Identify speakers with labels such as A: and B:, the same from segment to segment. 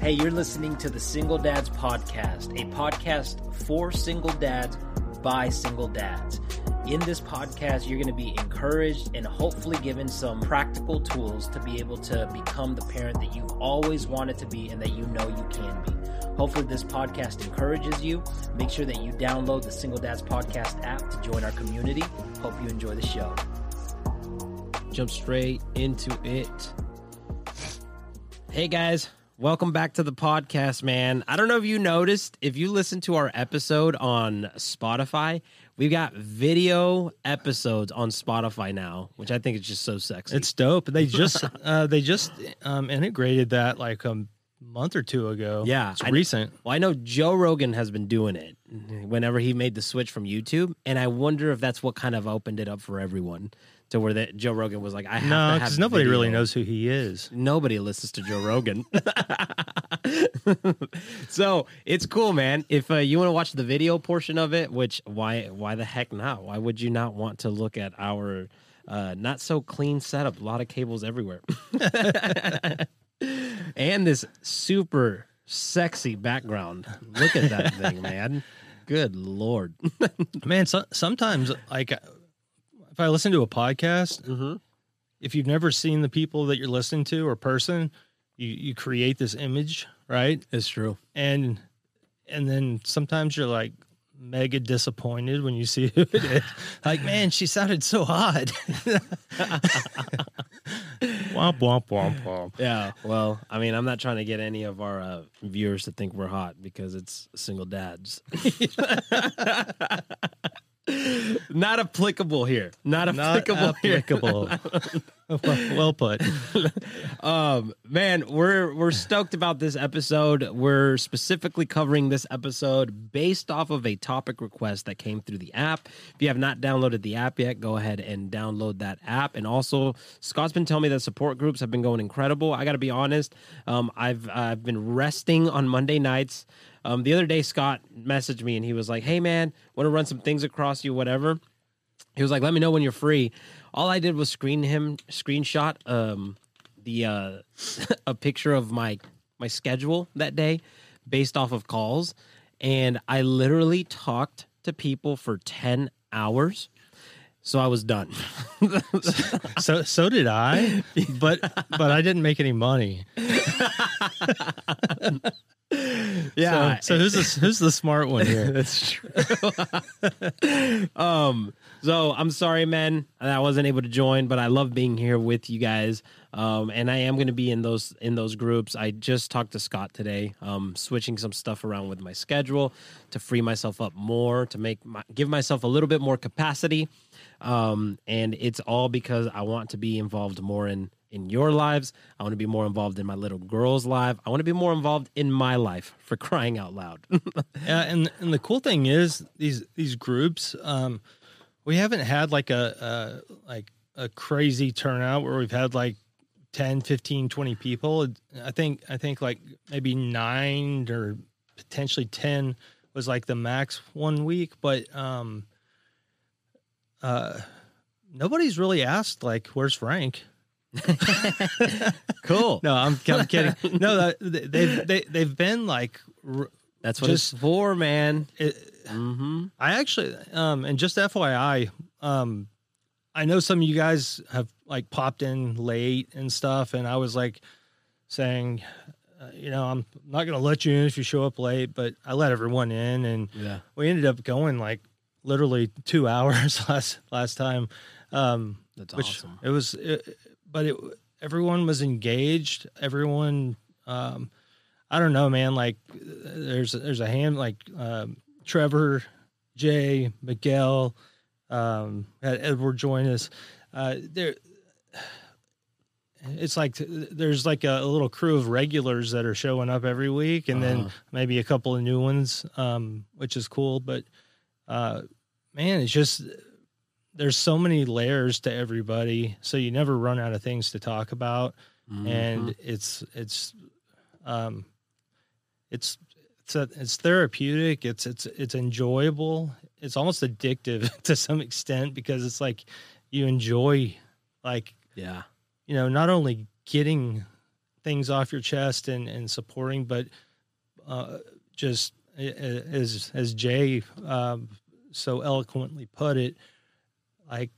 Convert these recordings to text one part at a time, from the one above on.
A: Hey, you're listening to the Single Dads Podcast, a podcast for single dads by single dads. In this podcast, you're going to be encouraged and hopefully given some practical tools to be able to become the parent that you've always wanted to be and that you know you can be. Hopefully, this podcast encourages you. Make sure that you download the Single Dads Podcast app to join our community. Hope you enjoy the show. Jump straight into it. Hey guys, welcome back to the podcast, man. I don't know if you noticed, if you listen to our episode on Spotify, we've got video episodes on Spotify now, which I think is just so sexy.
B: It's dope. They just uh, they just um, integrated that like a month or two ago.
A: Yeah,
B: it's
A: I-
B: recent.
A: well, I know Joe Rogan has been doing it whenever he made the switch from YouTube, and I wonder if that's what kind of opened it up for everyone to where that Joe Rogan was like, I have
B: No, because nobody really knows who he is.
A: Nobody listens to Joe Rogan. so it's cool, man. If uh, you want to watch the video portion of it, which why why the heck not? Why would you not want to look at our uh, not so clean setup? A lot of cables everywhere, and this super sexy background. Look at that thing, man. Good lord.
B: Man, so, sometimes like if I listen to a podcast,
A: mm-hmm.
B: if you've never seen the people that you're listening to or person, you you create this image, right?
A: It's true.
B: And and then sometimes you're like mega disappointed when you see who it is. like, man, she sounded so hot. womp womp womp womp.
A: Yeah, well, I mean, I'm not trying to get any of our uh, viewers to think we're hot because it's single dads. not applicable here. Not
B: Not
A: applicable, here.
B: well put.
A: Um, man, we're we're stoked about this episode. We're specifically covering this episode based off of a topic request that came through the app. If you have not downloaded the app yet, go ahead and download that app. And also, Scott's been telling me that support groups have been going incredible. I got to be honest. Um, I've I've been resting on Monday nights. Um, the other day, Scott messaged me and he was like, "Hey, man, want to run some things across you, whatever." He was like, "Let me know when you're free." All I did was screen him, screenshot um, the uh, a picture of my my schedule that day based off of calls, and I literally talked to people for ten hours. So I was done.
B: So so did I, but but I didn't make any money.
A: yeah,
B: So, so who's the who's the smart one here?
A: That's true. um, so I'm sorry, man, I wasn't able to join, but I love being here with you guys. Um, and I am going to be in those in those groups. I just talked to Scott today, um, switching some stuff around with my schedule to free myself up more, to make my, give myself a little bit more capacity. Um, and it's all because I want to be involved more in in your lives. I want to be more involved in my little girl's life. I want to be more involved in my life for crying out loud.
B: Yeah, and and the cool thing is these these groups, um, we haven't had like a, a like a crazy turnout where we've had like 10, 15, 20 people. I think I think like maybe nine or potentially ten was like the max one week, but um, uh, nobody's really asked like, "Where's Frank?"
A: cool.
B: No, I'm, I'm kidding. No, that- they've they, they've been like. r-
A: That's what
B: Just-
A: it's for, man.
B: It,
A: Mm-hmm.
B: I actually, um, and just FYI, um, I know some of you guys have like popped in late and stuff, and I was like saying, uh, you know, I'm not going to let you in if you show up late, but I let everyone in, and
A: Yeah.
B: we ended up going like literally two hours last last time. Um,
A: That's
B: which
A: awesome.
B: it was, it, but it everyone was engaged. Everyone, um, I don't know, man. Like there's there's a hand like um, Trevor, Jay, Miguel, um, had Edward join us. Uh, there, it's like there's like a, little crew of regulars that are showing up every week, and
A: Uh-huh.
B: then maybe a couple of new ones, um, which is cool. But uh, man, it's just there's so many layers to everybody, so you never run out of things to talk about,
A: Mm-hmm.
B: and it's it's um, it's it's a, it's therapeutic. It's it's it's enjoyable. It's almost addictive to some extent because it's like you enjoy like
A: yeah.
B: you know not only getting things off your chest and and supporting, but uh, just as as Jay um, so eloquently put it, like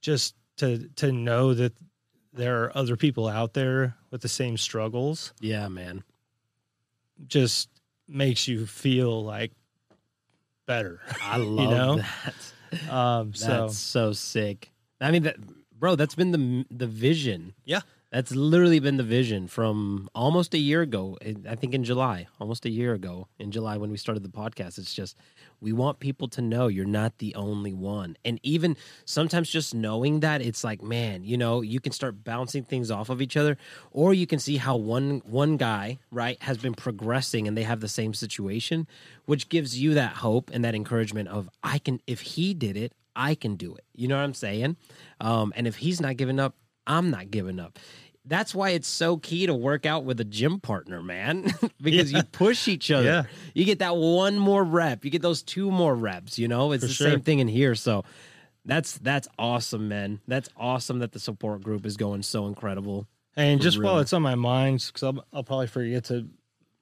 B: just to to know that there are other people out there with the same struggles
A: Yeah, man.
B: just makes you feel like better.
A: I love
B: know?
A: that.
B: Um, so
A: That's so sick. I mean, that, bro, that's been the the vision.
B: Yeah.
A: That's literally been the vision from almost a year ago. I think in July, almost a year ago in July when we started the podcast. It's just we want people to know you're not the only one, and even sometimes just knowing that it's like, man, you know, you can start bouncing things off of each other, or you can see how one one guy right has been progressing and they have the same situation, which gives you that hope and that encouragement of I can if he did it, I can do it. You know what I'm saying? Um, and if he's not giving up, I'm not giving up. That's why it's so key to work out with a gym partner, man, because
B: Yeah.
A: you push each other.
B: Yeah.
A: You get that one more rep, you get those two more reps. You know, it's
B: For
A: the
B: sure.
A: same thing in here. So that's that's awesome, man. That's awesome that the support group is going so incredible.
B: And
A: For
B: just while it's on my mind, because I'll, I'll probably forget to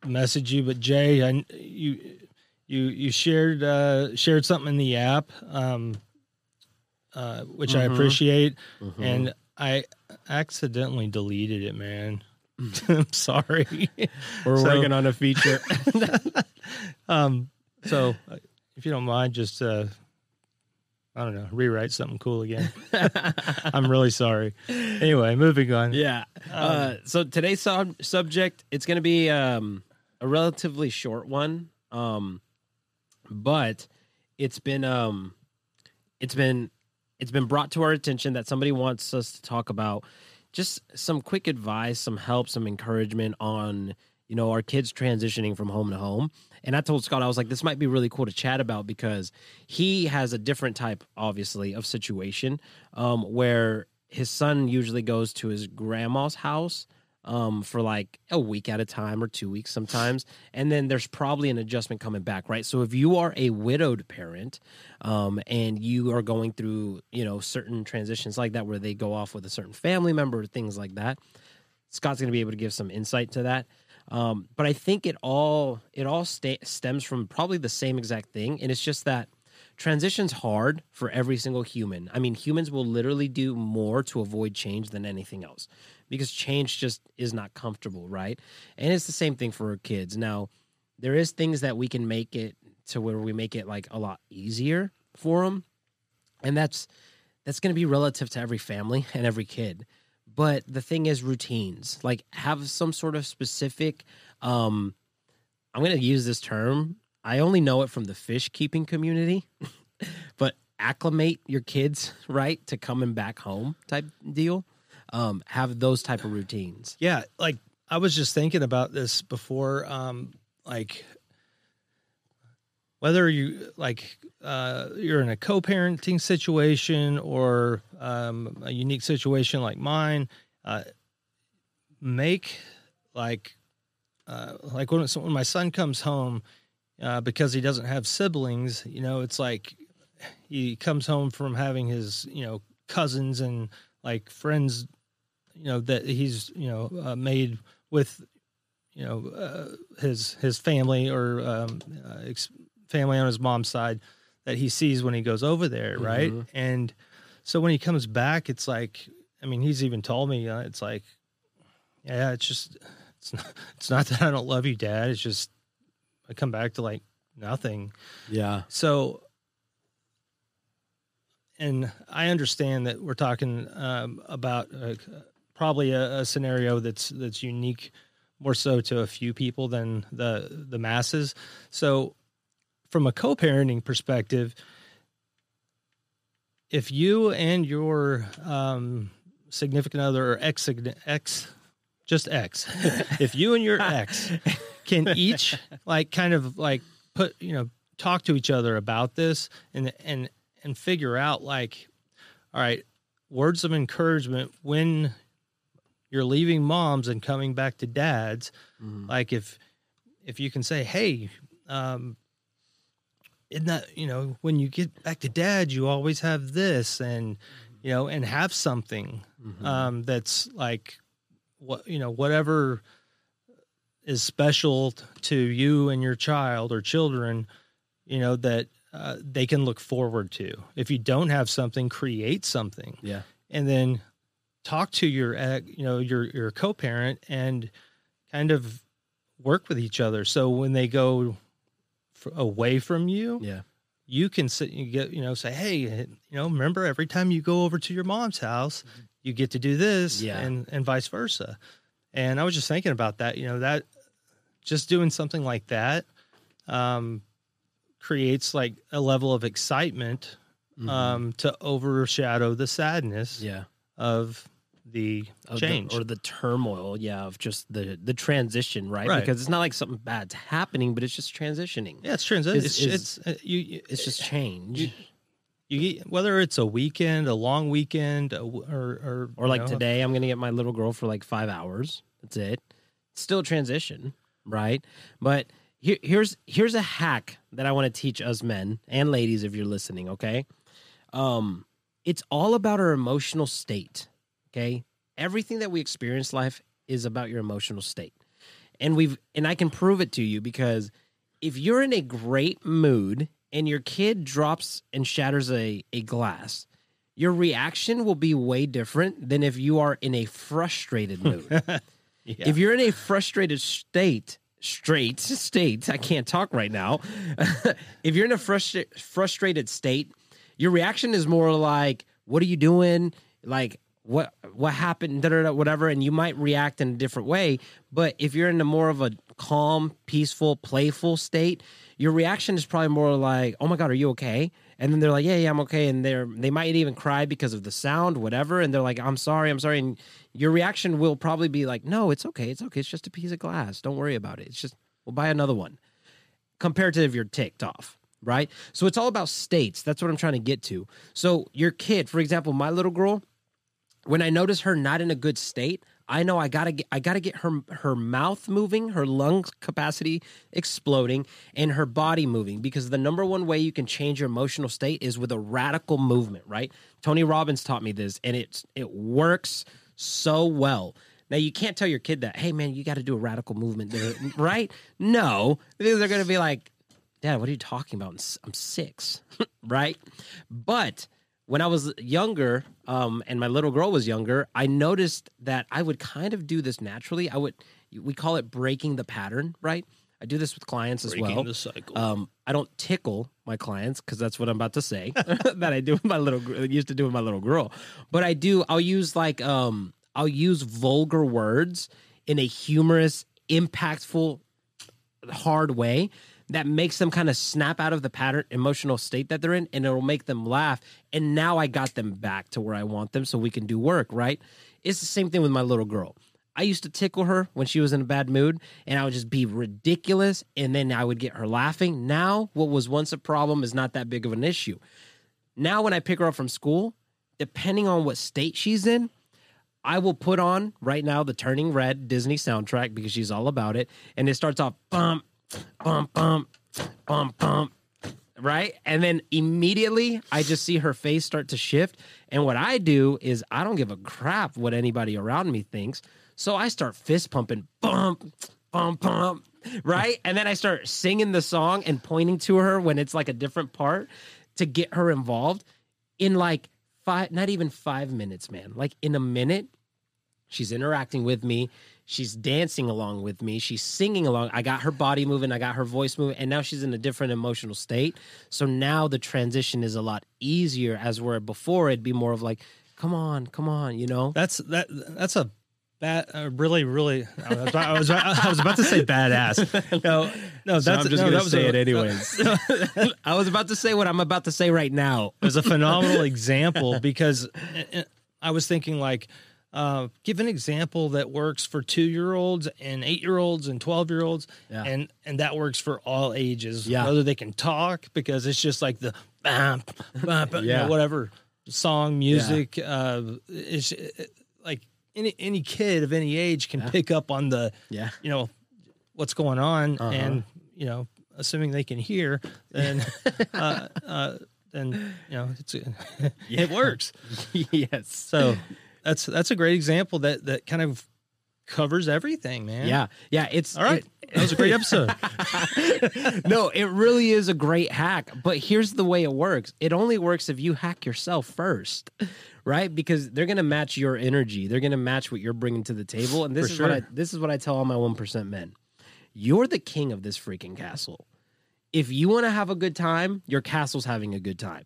B: message you, but Jay, I, you you you shared uh, shared something in the app, um, uh, which I
A: Mhm.
B: appreciate,
A: Mhm.
B: and I accidentally deleted it, man. I'm sorry.
A: we're
B: so-
A: working on a feature.
B: um, so uh, if you don't mind, just uh, I don't know, rewrite something cool again. I'm really sorry. Anyway, moving on.
A: Yeah. uh, so today's sub- subject it's going to be um, a relatively short one, um, but it's been um, it's been it's been brought to our attention that somebody wants us to talk about just some quick advice, some help, some encouragement on you know our kids transitioning from home to home. And I told Scott I was like, this might be really cool to chat about because he has a different type, obviously, of situation um, where his son usually goes to his grandma's house um, for like a week at a time or two weeks sometimes. And then there's probably an adjustment coming back, right? So if you are a widowed parent um, and you are going through, you know, certain transitions like that where they go off with a certain family member, things like that, Scott's going to be able to give some insight to that. Um, but I think it all it all sta- stems from probably the same exact thing, and it's just that transition's hard for every single human. I mean, humans will literally do more to avoid change than anything else because change just is not comfortable, right? And it's the same thing for kids. Now, there is things that we can make it to where we make it like a lot easier for them, and that's that's going to be relative to every family and every kid. But the thing is routines. Like have some sort of specific um I'm going to use this term. I only know it from the fish keeping community. but acclimate your kids, right, to coming back home type deal. Um have those type of routines.
B: Yeah, like I was just thinking about this before. Um, like whether you like uh, you're in a co-parenting situation or um, a unique situation like mine, uh, make like uh, like when, when my son comes home uh, because he doesn't have siblings. You know, it's like he comes home from having his you know cousins and like friends you know that he's you know uh, made with you know uh, his his family or um, uh, ex- family on his mom's side that he sees when he goes over there, right?
A: Mhm.
B: And so when he comes back, it's like I mean he's even told me uh, it's like yeah, it's just it's not, it's not that I don't love you, Dad. It's just I come back to like nothing.
A: Yeah.
B: So, and I understand that we're talking um, about uh, probably a, a scenario that's that's unique more so to a few people than the the masses. So, from a co-parenting perspective, if you and your um, significant other or ex ex just ex, if you and your ex can each like kind of like put you know talk to each other about this and and and figure out like all right words of encouragement when you're leaving moms and coming back to dads
A: Mhm.
B: like if if you can say hey um isn't that you know when you get back to dad you always have this and you know and have something
A: Mhm.
B: um that's like what you know whatever is special to you and your child or children you know that uh, they can look forward to if you don't have something create something
A: Yeah.
B: and then talk to your uh, you know your your co-parent and kind of work with each other so when they go f- away from you
A: Yeah.
B: you can sit you get you know say hey you know remember every time you go over to your mom's house you get to do this
A: Yeah.
B: and and vice versa and i was just thinking about that you know that just doing something like that um creates like a level of excitement
A: Mhm.
B: um to overshadow the sadness
A: yeah.
B: Of the
A: Of the-
B: change
A: or the turmoil, yeah, of just the the transition, right?
B: Right.
A: Because it's not like something bad's happening, but it's just transitioning.
B: yeah it's transition it's,
A: is-
B: it's uh, you
A: It's just change.
B: you- you whether it's a weekend a long weekend or or
A: or like
B: know,
A: today, I'm gonna get my little girl for like five hours. That's it. It's still a transition, right? But here, here's here's a hack that I want to teach us men and ladies if you're listening. Okay, um, it's all about our emotional state. Okay, everything that we experience life is about your emotional state, and we've and I can prove it to you because if you're in a great mood and your kid drops and shatters a, a glass, your reaction will be way different than if you are in a frustrated mood.
B: yeah.
A: If you're in a frustrated state, straight state, I can't talk right now. if you're in a frustra- frustrated state, your reaction is more like, "What are you doing?" Like, "What what happened?" Da, da, da, whatever, and you might react in a different way. But if you're in a more of a calm, peaceful, playful state, your reaction is probably more like, "Oh my god, are you okay?" And then they're like, "Yeah, yeah, I'm okay." And they're they might even cry because of the sound, whatever. And they're like, "I'm sorry, I'm sorry." And your reaction will probably be like, "No, it's okay, it's okay. It's just a piece of glass. Don't worry about it. It's just we'll buy another one." Compared to if you're ticked off, right? So it's all about states. That's what I'm trying to get to. So your kid, for example, my little girl, when I notice her not in a good state, I know I gotta get I gotta get her her mouth moving, her lung capacity exploding, and her body moving. Because the number one way you can change your emotional state is with a radical movement, right? Tony Robbins taught me this, and it's it works so well. Now you can't tell your kid that, hey man, you got to do a radical movement, there, right? No, they're gonna be like, Dad, what are you talking about? I'm six, right? But when I was younger, um, and my little girl was younger, I noticed that I would kind of do this naturally. I would, we call it breaking the pattern, right? I do this with clients as well.
B: the cycle.
A: Um, I don't tickle my clients because that's what I'm about to say that I do with my little used to do with my little girl. But I do. I'll use like um, I'll use vulgar words in a humorous, impactful, hard way that makes them kind of snap out of the pattern emotional state that they're in and it'll make them laugh and now i got them back to where i want them so we can do work right? It's the same thing with my little girl. I used to tickle her when she was in a bad mood and i would just be ridiculous and then i would get her laughing. Now what was once a problem is not that big of an issue. Now when i pick her up from school depending on what state she's in I will put on right now the Turning Red Disney soundtrack because she's all about it. And it starts off bump, bump, bump, bump, bump, right? And then immediately I just see her face start to shift. And what I do is I don't give a crap what anybody around me thinks. So I start fist pumping, bump, bump, bump, right? And then I start singing the song and pointing to her when it's like a different part to get her involved in like five, not even five minutes, man. Like in a minute, she's interacting with me. She's dancing along with me. She's singing along. I got her body moving. I got her voice moving. And now she's in a different emotional state. So now the transition is a lot easier as where before it'd be more of like, come on, come on, you know?
B: That's that. That's a bad. Uh, really, really. I was, I was. I was about to say badass. No, no.
A: So
B: That's
A: I'm just
B: no,
A: gonna
B: that was
A: say
B: a,
A: it anyways. I was about to say what I'm about to say right now.
B: It was a phenomenal example because uh, I was thinking like, uh, give an example that works for two year olds and eight year olds and twelve year olds,
A: Yeah.
B: and and that works for all ages.
A: Yeah.
B: whether they can talk because it's just like the bam, bam, bam, you know, whatever song, music. Uh, it's it, like any any kid of any age can pick up on the
A: Yeah.
B: you know what's going on
A: Uh-huh.
B: and you know assuming they can hear then uh, uh, then you know it's it works
A: yes.
B: so that's that's a great example that that kind of covers everything, man.
A: Yeah, yeah. It's
B: All right.
A: it-
B: that was a great episode.
A: no, it really is a great hack. But here's the way it works it only works if you hack yourself first, right? Because they're going to match your energy, they're going to match what you're bringing to the table. And this
B: For
A: is what I, this is what I tell all my 1% men you're the king of this freaking castle. If you want to have a good time, your castle's having a good time.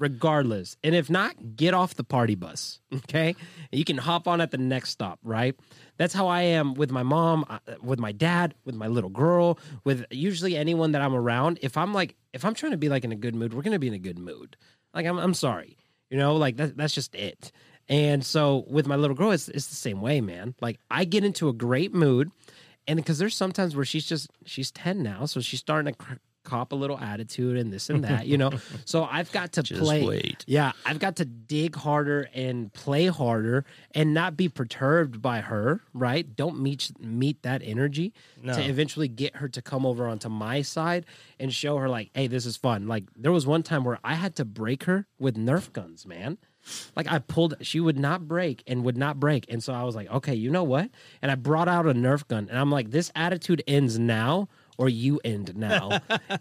A: Regardless. And if not, get off the party bus. Okay. You can hop on at the next stop, right? That's how I am with my mom, uh, with my dad, with my little girl, with usually anyone that I'm around. If I'm like, if I'm trying to be like in a good mood, we're going to be in a good mood. Like, I'm, I'm sorry. You know, like that, that's just it. And so with my little girl, it's, it's the same way, man. Like, I get into a great mood. And because there's sometimes where she's just, she's 10 now. So she's starting to cr- cop a little attitude and this and that, you know? so I've got to
B: Just
A: play.
B: wait.
A: Yeah, I've got to dig harder and play harder and not be perturbed by her, right? Don't meet meet that energy
B: No.
A: to eventually get her to come over onto my side and show her like, "Hey, this is fun." Like there was one time where I had to break her with Nerf guns, man. Like I pulled she would not break and would not break. And so I was like, "Okay, you know what?" And I brought out a Nerf gun and I'm like, "This attitude ends now." Or you end now.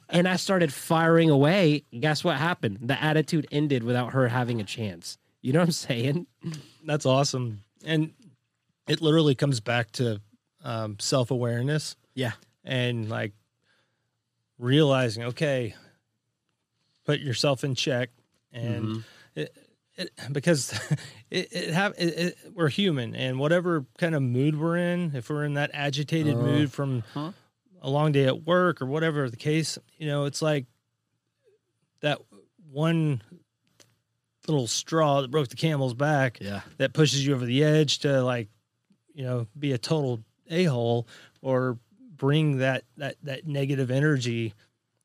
A: and I started firing away. Guess what happened? The attitude ended without her having a chance. You know what I'm saying?
B: That's awesome. And it literally comes back to um, self awareness
A: Yeah.
B: and like realizing, okay, put yourself in check. And
A: Mm-hmm.
B: it, it, because it, it have it, it, we're human, and whatever kind of mood we're in, if we're in that agitated
A: Uh,
B: mood from
A: huh.
B: A long day at work or whatever the case, you know, it's like that one little straw that broke the camel's back
A: Yeah.
B: that pushes you over the edge to like you know be a total a-hole or bring that that that negative energy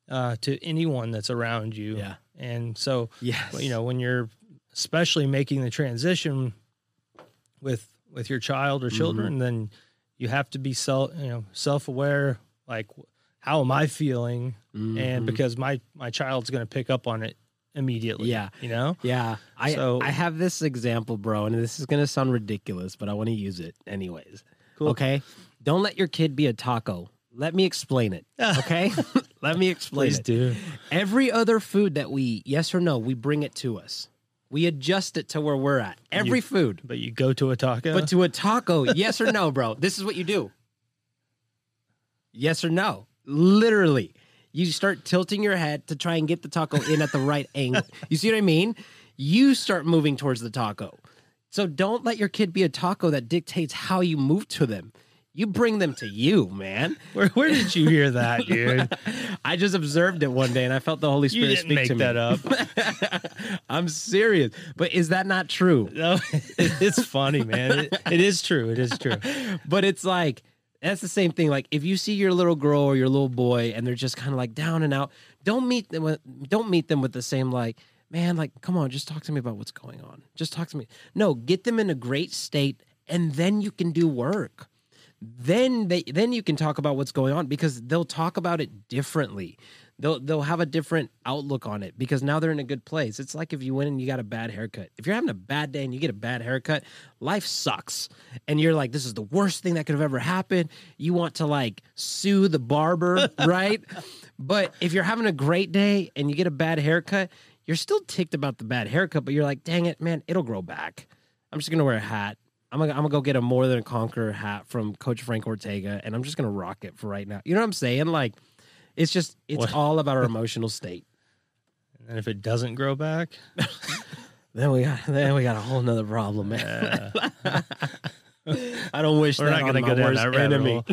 B: uh to anyone that's around you
A: Yeah.
B: and so
A: Yes.
B: you know when you're especially making the transition with with your child or children then you have to be self you know self-aware like how am i feeling
A: Mm-hmm.
B: and because my my child's going to pick up on it immediately
A: Yeah.
B: you know
A: Yeah, I
B: So-
A: I have this example, bro, and this is gonna sound ridiculous, but I want to use it anyways.
B: Cool.
A: Okay, don't let your kid be a taco. Let me explain it. Okay, let me explain
B: please
A: it.
B: do
A: Every other food that we eat, yes or no, we bring it to us. We adjust it to where we're at. Every food,
B: but you go to a taco
A: but to a taco, yes or no, bro. This is what you do. Yes or no. Literally. You start tilting your head to try and get the taco in at the right angle. You see what I mean? You start moving towards the taco. So don't let your kid be a taco that dictates how you move to them. You bring them to you, man.
B: Where, where did you hear that, dude?
A: I just observed it one day and I felt the Holy Spirit speak to me.
B: that up.
A: I'm serious. But is that not true?
B: No, it's funny, man. It, it is true. It is true.
A: but it's like that's the same thing. Like if you see your little girl or your little boy and they're just kind of like down and out, don't meet them. With, don't meet them with the same like, man, like come on, just talk to me about what's going on. Just talk to me. No, get them in a great state, and then you can do work. Then they then you can talk about what's going on because they'll talk about it differently. They'll they'll have a different outlook on it because now they're in a good place. It's like if you went and you got a bad haircut. If you're having a bad day and you get a bad haircut, life sucks. And you're like, this is the worst thing that could have ever happened. You want to like sue the barber, right? But if you're having a great day and you get a bad haircut, you're still ticked about the bad haircut, but you're like, dang it, man, it'll grow back. I'm just gonna wear a hat. I'm gonna, I'm gonna go get a more than a conqueror hat from Coach Frank Ortega, and I'm just gonna rock it for right now. You know what I'm saying? Like, it's just it's
B: What?
A: all about our emotional state.
B: And if it doesn't grow back,
A: Then we got then we got a whole nother problem, man.
B: uh,
A: I don't wish
B: we're
A: that
B: not
A: on
B: going to
A: my
B: go
A: worst
B: that
A: enemy.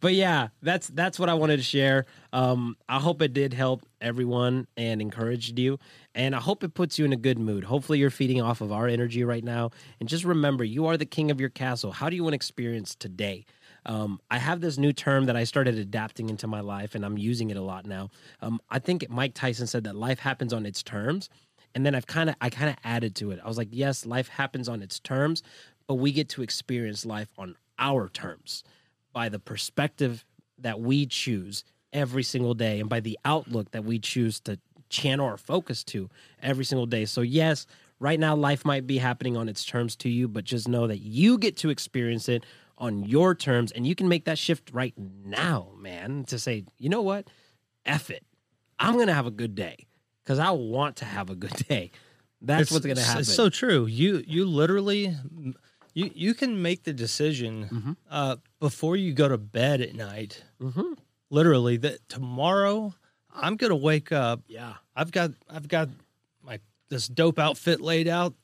A: but yeah, that's that's what I wanted to share. Um, I hope it did help everyone and encouraged you, and I hope it puts you in a good mood. Hopefully, you're feeding off of our energy right now, and just remember, you are the king of your castle. How do you want to experience today? Um, I have this new term that I started adapting into my life, and I'm using it a lot now. Um, I think Mike Tyson said that life happens on its terms, and then I've kind of I kind of added to it. I was like, yes, life happens on its terms, but we get to experience life on our terms by the perspective that we choose every single day and by the outlook that we choose to channel our focus to every single day. So yes, Right now, life might be happening on its terms to you, but just know that you get to experience it on your terms and you can make that shift right now, man, to say, you know what? F it. I'm going to have a good day because I want to have a good day. That's
B: It's-
A: what's going to happen.
B: It's so true. You you literally you you can make the decision
A: Mm-hmm.
B: uh, before you go to bed at night.
A: hmm
B: Literally, that tomorrow I'm gonna wake up.
A: Yeah.
B: I've got I've got my this dope outfit laid out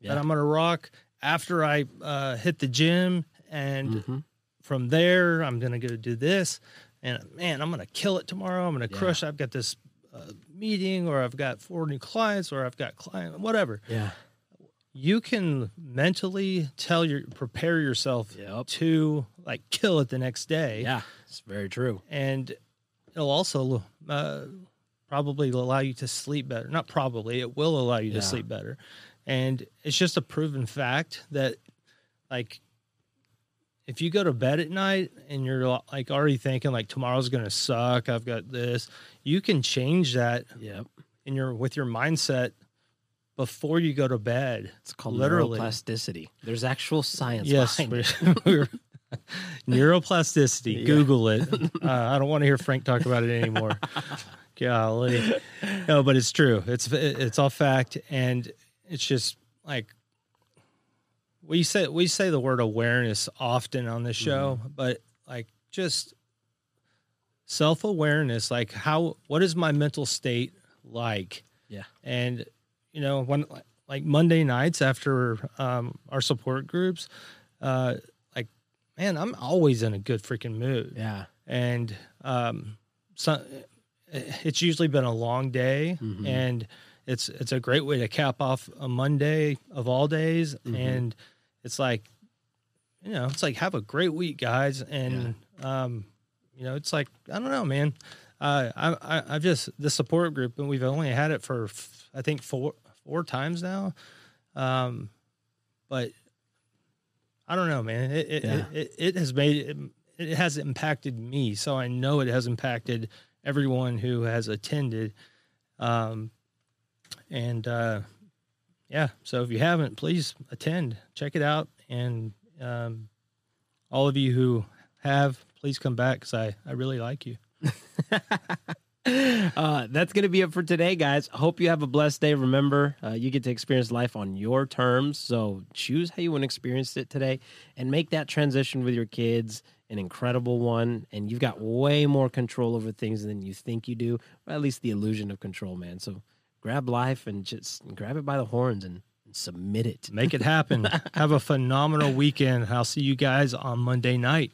A: Yeah.
B: that I'm gonna rock after I uh, hit the gym, and
A: Mhm.
B: from there I'm gonna go do this. And man, I'm gonna kill it tomorrow. I'm gonna
A: Yeah.
B: crush. I've got this uh, meeting, or I've got four new clients, or I've got client whatever
A: Yeah.
B: you can mentally tell your prepare yourself
A: Yep.
B: to like kill it the next day
A: Yeah. It's very true.
B: and it'll also uh, probably allow you to sleep better not probably it will allow you
A: Yeah.
B: to sleep better and it's just a proven fact that like if you go to bed at night and you're like already thinking like tomorrow's gonna suck i've got this you can change that
A: Yep.
B: in your with your mindset before you go to bed
A: It's called
B: Literally.
A: neuroplasticity. There's actual science
B: Yes,
A: behind
B: we're, we're- neuroplasticity.
A: Yeah.
B: Google it. Uh, I don't want to hear Frank talk about it anymore. Golly, no, but it's true. It's it's all fact, and it's just like we say we say the word awareness often on the show,
A: Mm-hmm.
B: but like just self awareness. Like how what is my mental state like?
A: Yeah.
B: and you know when like monday nights after um our support groups uh like man i'm always in a good freaking mood
A: Yeah.
B: and um so it's usually been a long day
A: Mhm.
B: and it's it's a great way to cap off a monday of all days
A: Mhm.
B: and it's like you know it's like have a great week guys and um you know it's like i don't know man uh, I, I I've just the support group, and we've only had it for f- I think four four times now. Um, but I don't know, man. It it,
A: Yeah.
B: it, it has made it, it has impacted me, so I know it has impacted everyone who has attended. Um, and uh, yeah, so if you haven't, please attend, check it out, and um, all of you who have, please come back because I I really like you.
A: uh, that's going to be it for today, guys. Hope you have a blessed day. Remember, uh, you get to experience life on your terms. So choose how you want to experience it today and make that transition with your kids an incredible one. And you've got way more control over things than you think you do, or at least the illusion of control, man. So grab life and just grab it by the horns and, and submit it.
B: Make it happen. have a phenomenal weekend. I'll see you guys on Monday night.